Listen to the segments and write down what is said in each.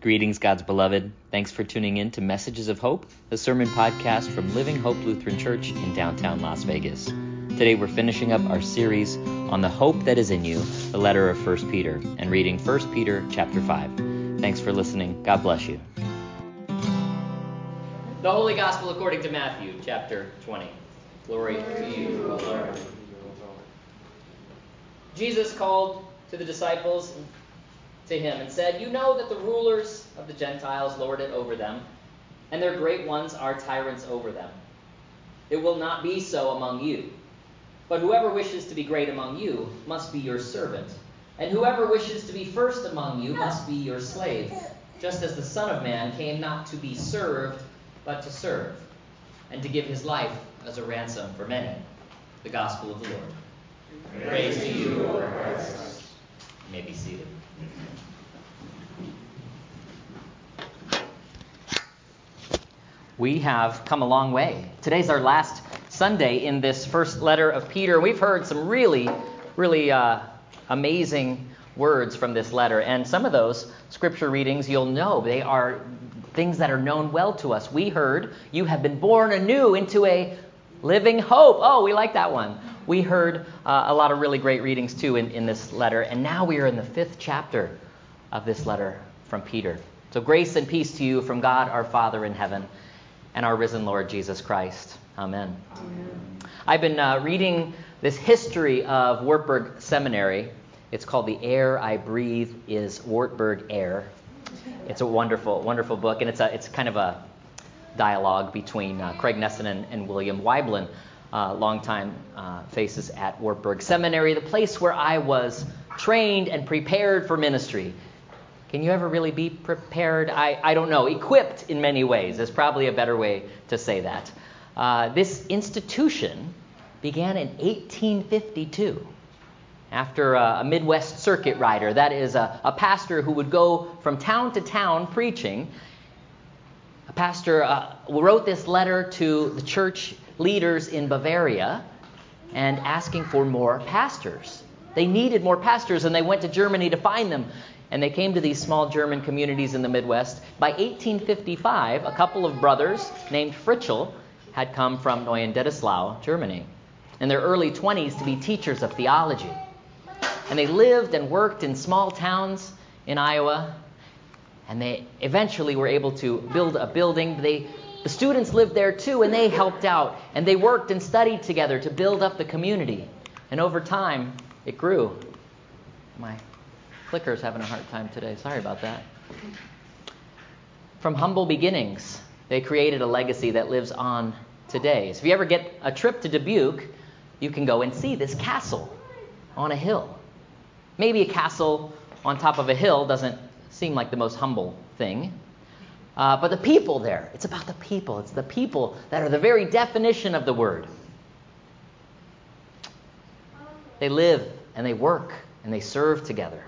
Greetings, God's beloved. Thanks for tuning in to Messages of Hope, the sermon podcast from Living Hope Lutheran Church in downtown Las Vegas. Today we're finishing up our series on the hope that is in you, the letter of 1 Peter, and reading 1 Peter chapter 5. Thanks for listening. God bless you. The Holy Gospel according to Matthew chapter 20. Glory to you, O Lord. Jesus called to the disciples to him and said, You know that the rulers of the Gentiles lord it over them, and their great ones are tyrants over them. It will not be so among you. But whoever wishes to be great among you must be your servant, and whoever wishes to be first among you must be your slave, just as the Son of Man came not to be served, but to serve, and to give his life as a ransom for many. The Gospel of the Lord. Praise, Praise to you, Lord Christ. You may be seated. We have come a long way. Today's our last Sunday in this first letter of Peter. We've heard some really, really uh, amazing words from this letter. And some of those scripture readings, you'll know, they are things that are known well to us. We heard, You have been born anew into a living hope. Oh, we like that one. We heard uh, a lot of really great readings too in, in this letter. And now we are in the fifth chapter of this letter from Peter. So, grace and peace to you from God our Father in heaven and our risen Lord Jesus Christ. Amen. Amen. I've been uh, reading this history of Wartburg Seminary. It's called The Air I Breathe is Wartburg Air. It's a wonderful, wonderful book, and it's a, it's kind of a dialogue between uh, Craig Nessan and, and William Weiblen, uh, longtime uh, faces at Wartburg Seminary, the place where I was trained and prepared for ministry. Can you ever really be prepared? I, I don't know. Equipped in many ways is probably a better way to say that. Uh, this institution began in 1852 after a, a, Midwest circuit rider. That is, a, a, pastor who would go from town to town preaching. A pastor uh, wrote this letter to the church leaders in Bavaria and asking for more pastors. They needed more pastors, and they went to Germany to find them. And they came to these small German communities in the Midwest. By 1855, a couple of brothers named Fritschel had come from Neuendettelsau, Germany, in their early 20s to be teachers of theology. And they lived and worked in small towns in Iowa. And they eventually were able to build a building. They, the students lived there too, and they helped out. And they worked and studied together to build up the community. And over time, it grew. My clicker's having a hard time today. Sorry about that. From humble beginnings, they created a legacy that lives on today. So if you ever get a trip to Dubuque, you can go and see this castle on a hill. Maybe a castle on top of a hill doesn't seem like the most humble thing. Uh, but the people there, it's about the people. It's the people that are the very definition of the word. They live and they work and they serve together.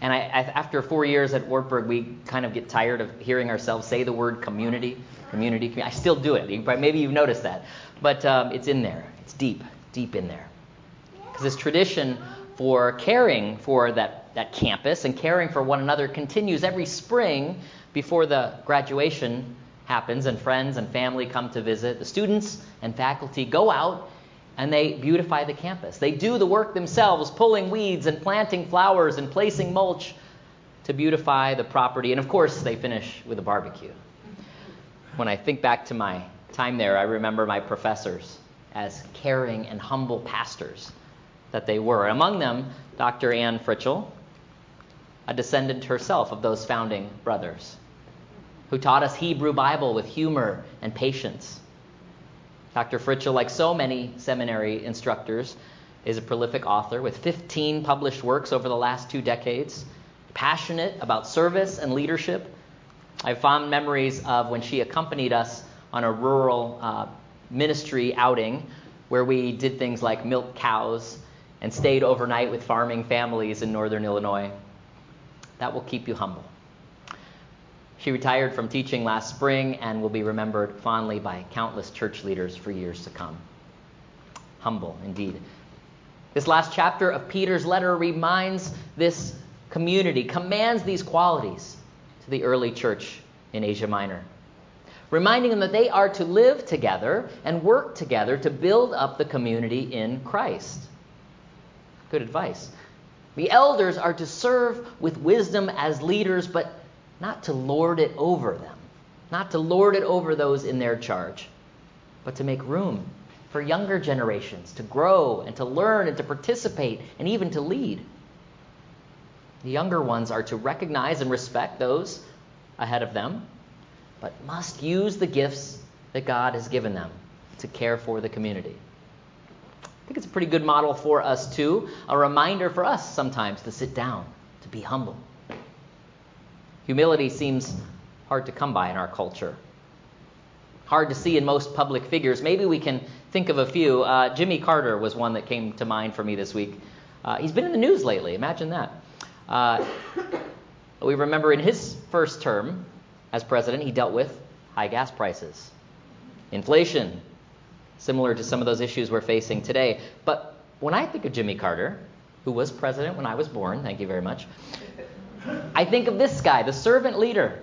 And I, after four years at Wartburg, we kind of get tired of hearing ourselves say the word community, community, community. I still do it. Maybe you've noticed that. But um, it's in there. It's deep, deep in there. Because this tradition for caring for that, that campus and caring for one another continues every spring before the graduation happens and friends and family come to visit. The students and faculty go out and they beautify the campus. They do the work themselves, pulling weeds and planting flowers and placing mulch to beautify the property. And of course, they finish with a barbecue. When I think back to my time there, I remember my professors as caring and humble pastors that they were. Among them, Dr. Anne Fritschel, a descendant herself of those founding brothers, who taught us Hebrew Bible with humor and patience Dr. Fritschel, like so many seminary instructors, is a prolific author with 15 published works over the last two decades, passionate about service and leadership. I have fond memories of when she accompanied us on a rural uh, ministry outing where we did things like milk cows and stayed overnight with farming families in northern Illinois. That will keep you humble. She retired from teaching last spring and will be remembered fondly by countless church leaders for years to come. Humble, indeed. This last chapter of Peter's letter reminds this community, commands these qualities to the early church in Asia Minor, reminding them that they are to live together and work together to build up the community in Christ. Good advice. The elders are to serve with wisdom as leaders, but not to lord it over them, not to lord it over those in their charge, but to make room for younger generations to grow and to learn and to participate and even to lead. The younger ones are to recognize and respect those ahead of them, but must use the gifts that God has given them to care for the community. I think it's a pretty good model for us, too. A reminder for us sometimes to sit down, to be humble. Humility seems hard to come by in our culture, hard to see in most public figures. Maybe we can think of a few. Uh, Jimmy Carter was one that came to mind for me this week. Uh, he's been in the news lately. Imagine that. Uh, we remember in his first term as president, he dealt with high gas prices, inflation, similar to some of those issues we're facing today. But when I think of Jimmy Carter, who was president when I was born, thank you very much, I think of this guy, the servant leader,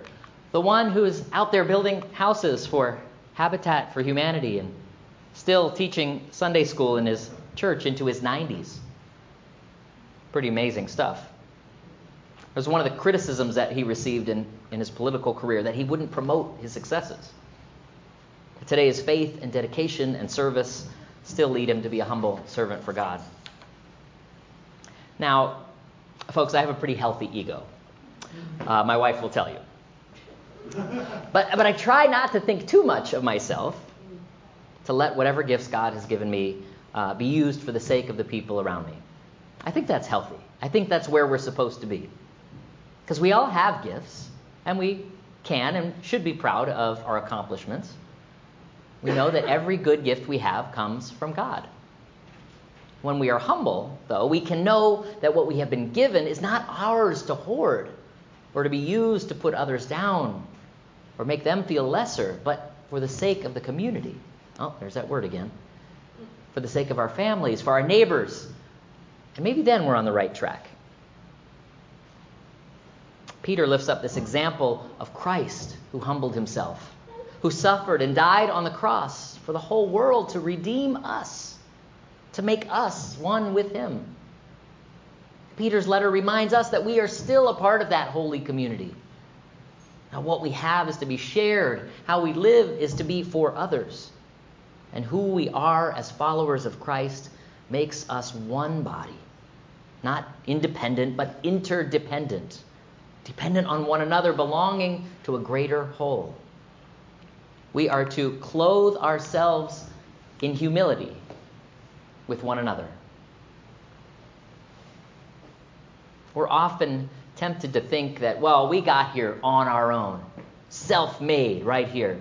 the one who's out there building houses for Habitat for Humanity and still teaching Sunday school in his church into his 90s. Pretty amazing stuff. It was one of the criticisms that he received in, in his political career that he wouldn't promote his successes. Today, his faith and dedication and service still lead him to be a humble servant for God. Now, folks, I have a pretty healthy ego. Uh, my wife will tell you. But, but I try not to think too much of myself, to let whatever gifts God has given me uh, be used for the sake of the people around me. I think that's healthy. I think that's where we're supposed to be. Because we all have gifts, and we can and should be proud of our accomplishments. We know that every good gift we have comes from God. When we are humble, though, we can know that what we have been given is not ours to hoard or to be used to put others down or make them feel lesser, but for the sake of the community. Oh, there's that word again. For the sake of our families, for our neighbors. And maybe then we're on the right track. Peter lifts up this example of Christ who humbled himself, who suffered and died on the cross for the whole world to redeem us, to make us one with him. Peter's letter reminds us that we are still a part of that holy community. Now, what we have is to be shared, how we live is to be for others. And who we are as followers of Christ makes us one body, not independent, but interdependent dependent on one another, belonging to a greater whole. We are to clothe ourselves in humility with one another. We're often tempted to think that, well, we got here on our own, self made right here.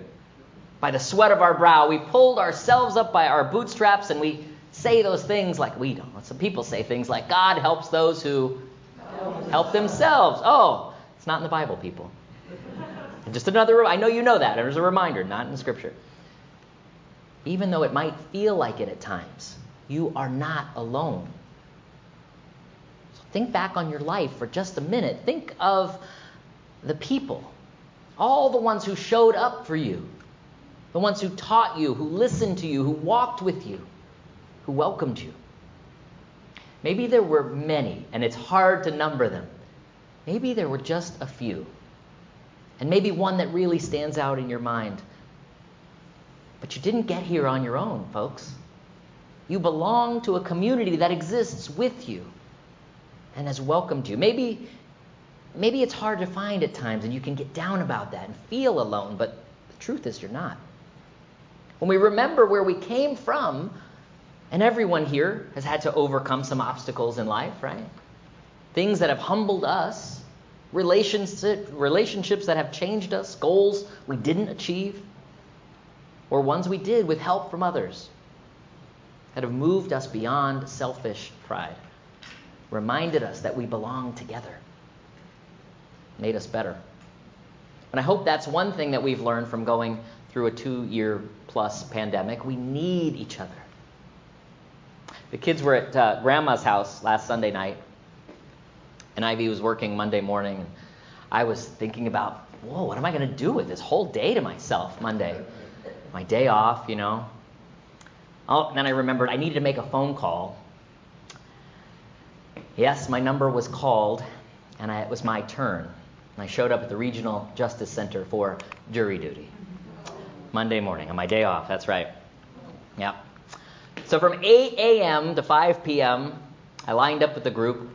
By the sweat of our brow, we pulled ourselves up by our bootstraps and we say those things like we don't. Some people say things like, God helps those who help themselves. Oh, it's not in the Bible, people. Just another, I know you know that. There's a reminder, not in Scripture. Even though it might feel like it at times, you are not alone. So think back on your life for just a minute. Think of the people, all the ones who showed up for you, the ones who taught you, who listened to you, who walked with you, who welcomed you. Maybe there were many, and it's hard to number them. Maybe there were just a few. And maybe one that really stands out in your mind. But you didn't get here on your own, folks. You belong to a community that exists with you and has welcomed you. Maybe, maybe it's hard to find at times and you can get down about that and feel alone, but the truth is you're not. When we remember where we came from, and everyone here has had to overcome some obstacles in life, right? Things that have humbled us, relationship, relationships that have changed us, goals we didn't achieve, or ones we did with help from others that have moved us beyond selfish pride, reminded us that we belong together, made us better. And I hope that's one thing that we've learned from going through a two year plus pandemic. We need each other. The kids were at uh, grandma's house last Sunday night, and Ivy was working Monday morning. And I was thinking about, whoa, what am I going to do with this whole day to myself Monday? My day off, you know. Oh, then I remembered I needed to make a phone call. Yes, my number was called, and I, it was my turn. And I showed up at the Regional Justice Center for jury duty. Monday morning on my day off, that's right. Yeah. So from 8 a.m. to 5 p.m., I lined up with the group,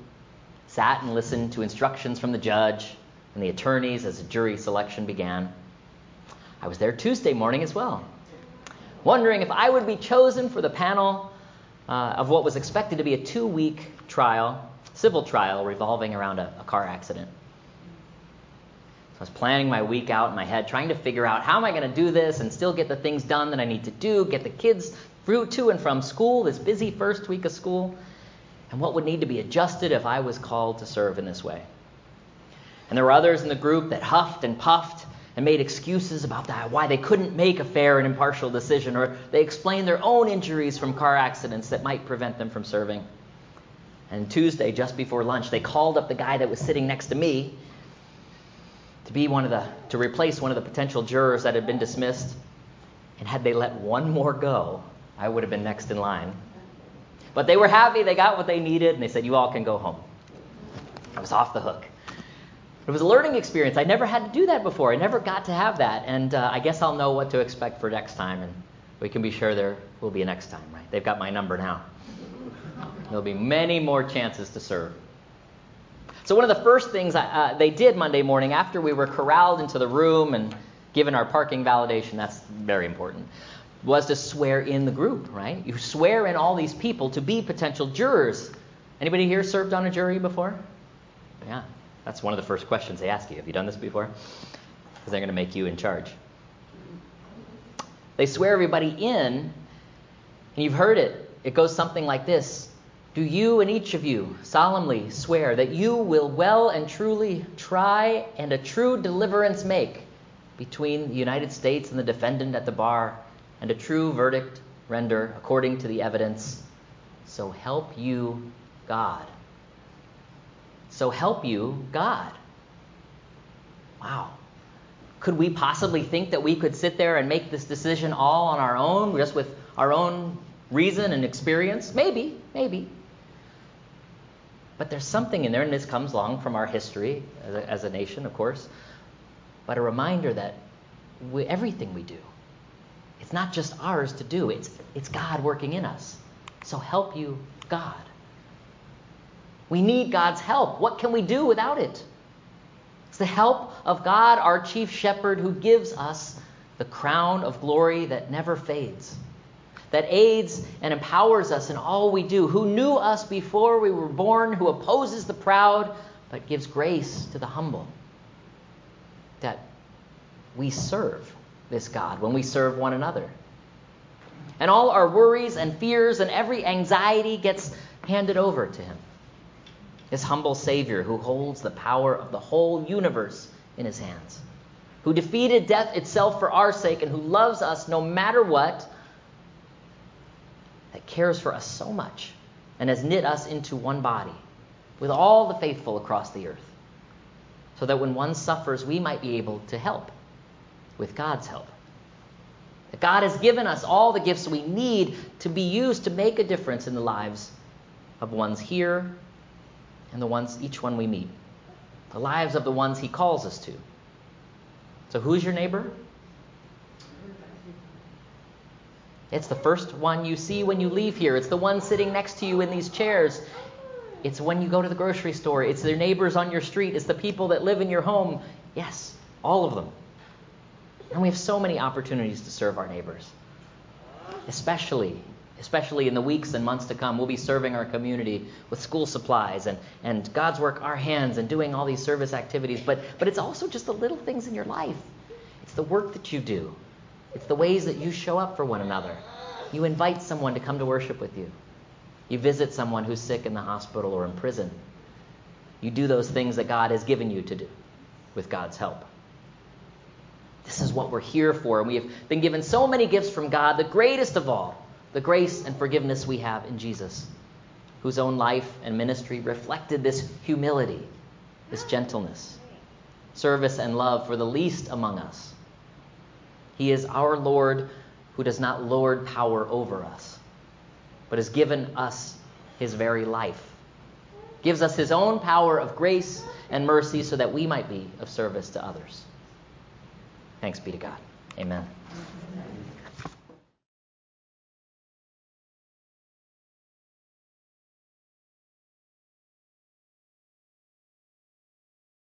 sat and listened to instructions from the judge and the attorneys as the jury selection began. I was there Tuesday morning as well, wondering if I would be chosen for the panel uh, of what was expected to be a two week trial, civil trial revolving around a, a car accident. So I was planning my week out in my head, trying to figure out how am I going to do this and still get the things done that I need to do, get the kids through to and from school, this busy first week of school, and what would need to be adjusted if I was called to serve in this way. And there were others in the group that huffed and puffed and made excuses about that, why they couldn't make a fair and impartial decision, or they explained their own injuries from car accidents that might prevent them from serving. And Tuesday, just before lunch, they called up the guy that was sitting next to me to be one of the to replace one of the potential jurors that had been dismissed. And had they let one more go, I would have been next in line. But they were happy, they got what they needed, and they said, You all can go home. I was off the hook. It was a learning experience. I never had to do that before. I never got to have that. And uh, I guess I'll know what to expect for next time, and we can be sure there will be a next time, right? They've got my number now. There'll be many more chances to serve. So, one of the first things I, uh, they did Monday morning after we were corralled into the room and given our parking validation, that's very important, was to swear in the group, right? You swear in all these people to be potential jurors. Anybody here served on a jury before? Yeah, that's one of the first questions they ask you. Have you done this before? Because they're going to make you in charge. They swear everybody in, and you've heard it. It goes something like this Do you and each of you solemnly swear that you will well and truly try and a true deliverance make between the United States and the defendant at the bar? and a true verdict render according to the evidence. So help you God. So help you God. Wow. Could we possibly think that we could sit there and make this decision all on our own, just with our own reason and experience? Maybe, maybe. But there's something in there, and this comes along from our history as a, as a nation, of course, but a reminder that we, everything we do, it's not just ours to do, it's, it's God working in us. So help you, God. We need God's help. What can we do without it? It's the help of God, our chief shepherd, who gives us the crown of glory that never fades, that aids and empowers us in all we do, who knew us before we were born, who opposes the proud, but gives grace to the humble. That we serve this God when we serve one another. And all our worries and fears and every anxiety gets handed over to Him. This humble Savior who holds the power of the whole universe in His hands, who defeated death itself for our sake and who loves us no matter what, that cares for us so much and has knit us into one body with all the faithful across the earth, so that when one suffers, we might be able to help with God's help. That God has given us all the gifts we need to be used to make a difference in the lives of ones here and the ones each one we meet. The lives of the ones he calls us to. So who's your neighbor? It's the first one you see when you leave here. It's the one sitting next to you in these chairs. It's when you go to the grocery store. It's their neighbors on your street. It's the people that live in your home. Yes, all of them. And we have so many opportunities to serve our neighbors. Especially, especially in the weeks and months to come, we'll be serving our community with school supplies and, and God's work, our hands, and doing all these service activities. But, but it's also just the little things in your life. It's the work that you do, it's the ways that you show up for one another. You invite someone to come to worship with you. You visit someone who's sick in the hospital or in prison. You do those things that God has given you to do with God's help. This is what we're here for. And we have been given so many gifts from God, the greatest of all, the grace and forgiveness we have in Jesus, whose own life and ministry reflected this humility, this gentleness. service and love for the least among us. He is our Lord who does not lord power over us, but has given us his very life. Gives us his own power of grace and mercy so that we might be of service to others. Thanks be to God. Amen.